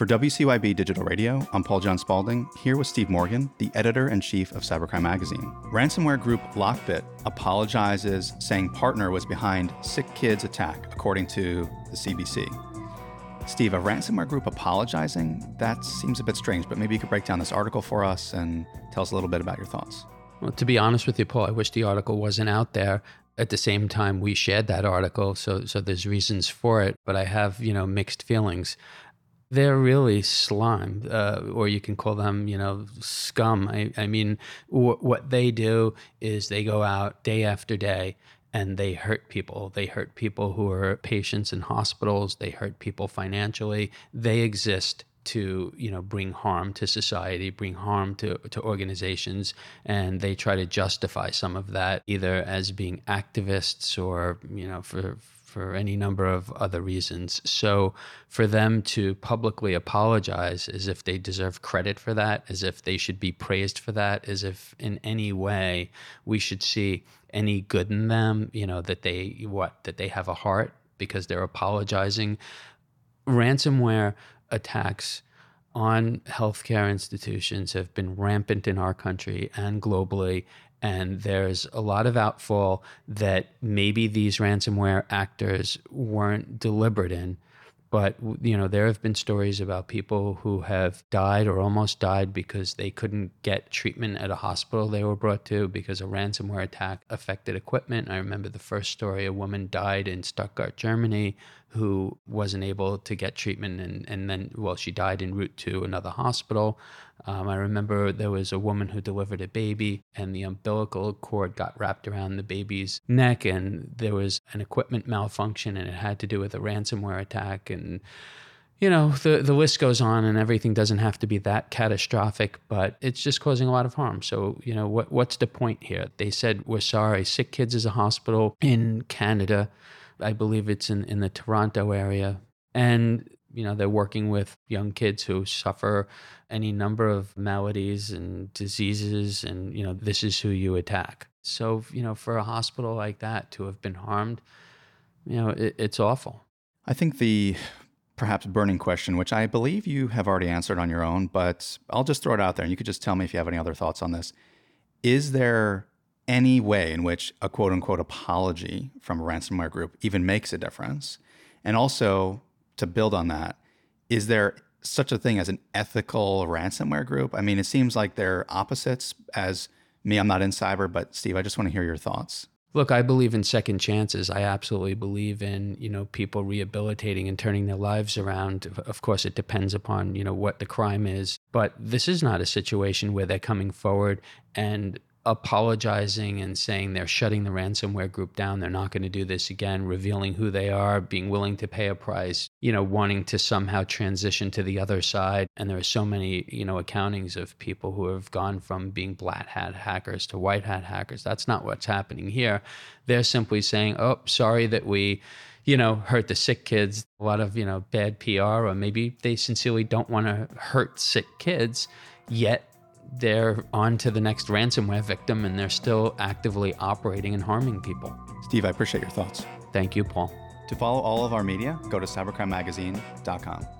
For WCYB Digital Radio, I'm Paul John Spaulding, here with Steve Morgan, the editor in chief of Cybercrime Magazine. Ransomware group Lockbit apologizes, saying partner was behind Sick Kids attack, according to the CBC. Steve, a ransomware group apologizing? That seems a bit strange, but maybe you could break down this article for us and tell us a little bit about your thoughts. Well, to be honest with you, Paul, I wish the article wasn't out there. At the same time, we shared that article, so so there's reasons for it. But I have you know mixed feelings they're really slime, uh, or you can call them, you know, scum. I, I mean, what they do is they go out day after day and they hurt people. They hurt people who are patients in hospitals. They hurt people financially. They exist to you know bring harm to society bring harm to, to organizations and they try to justify some of that either as being activists or you know for for any number of other reasons. So for them to publicly apologize as if they deserve credit for that, as if they should be praised for that, as if in any way we should see any good in them, you know, that they what, that they have a heart because they're apologizing. Ransomware attacks on healthcare institutions have been rampant in our country and globally and there's a lot of outfall that maybe these ransomware actors weren't deliberate in but you know there have been stories about people who have died or almost died because they couldn't get treatment at a hospital they were brought to because a ransomware attack affected equipment. I remember the first story a woman died in stuttgart germany who wasn't able to get treatment and, and then well she died en route to another hospital um, I remember there was a woman who delivered a baby, and the umbilical cord got wrapped around the baby's neck, and there was an equipment malfunction, and it had to do with a ransomware attack. And, you know, the, the list goes on, and everything doesn't have to be that catastrophic, but it's just causing a lot of harm. So, you know, what, what's the point here? They said, We're sorry. Sick Kids is a hospital in Canada. I believe it's in, in the Toronto area. And you know they're working with young kids who suffer any number of maladies and diseases and you know this is who you attack. So you know for a hospital like that to have been harmed you know it, it's awful. I think the perhaps burning question which i believe you have already answered on your own but i'll just throw it out there and you could just tell me if you have any other thoughts on this. Is there any way in which a quote unquote apology from a ransomware group even makes a difference? And also to build on that, is there such a thing as an ethical ransomware group? I mean, it seems like they're opposites. As me, I'm not in cyber, but Steve, I just want to hear your thoughts. Look, I believe in second chances. I absolutely believe in, you know, people rehabilitating and turning their lives around. Of course, it depends upon, you know, what the crime is. But this is not a situation where they're coming forward and apologizing and saying they're shutting the ransomware group down, they're not going to do this again, revealing who they are, being willing to pay a price, you know, wanting to somehow transition to the other side. And there are so many, you know, accountings of people who have gone from being black hat hackers to white hat hackers. That's not what's happening here. They're simply saying, oh, sorry that we you know, hurt the sick kids, a lot of, you know, bad PR, or maybe they sincerely don't want to hurt sick kids, yet they're on to the next ransomware victim and they're still actively operating and harming people. Steve, I appreciate your thoughts. Thank you, Paul. To follow all of our media, go to cybercrimemagazine.com.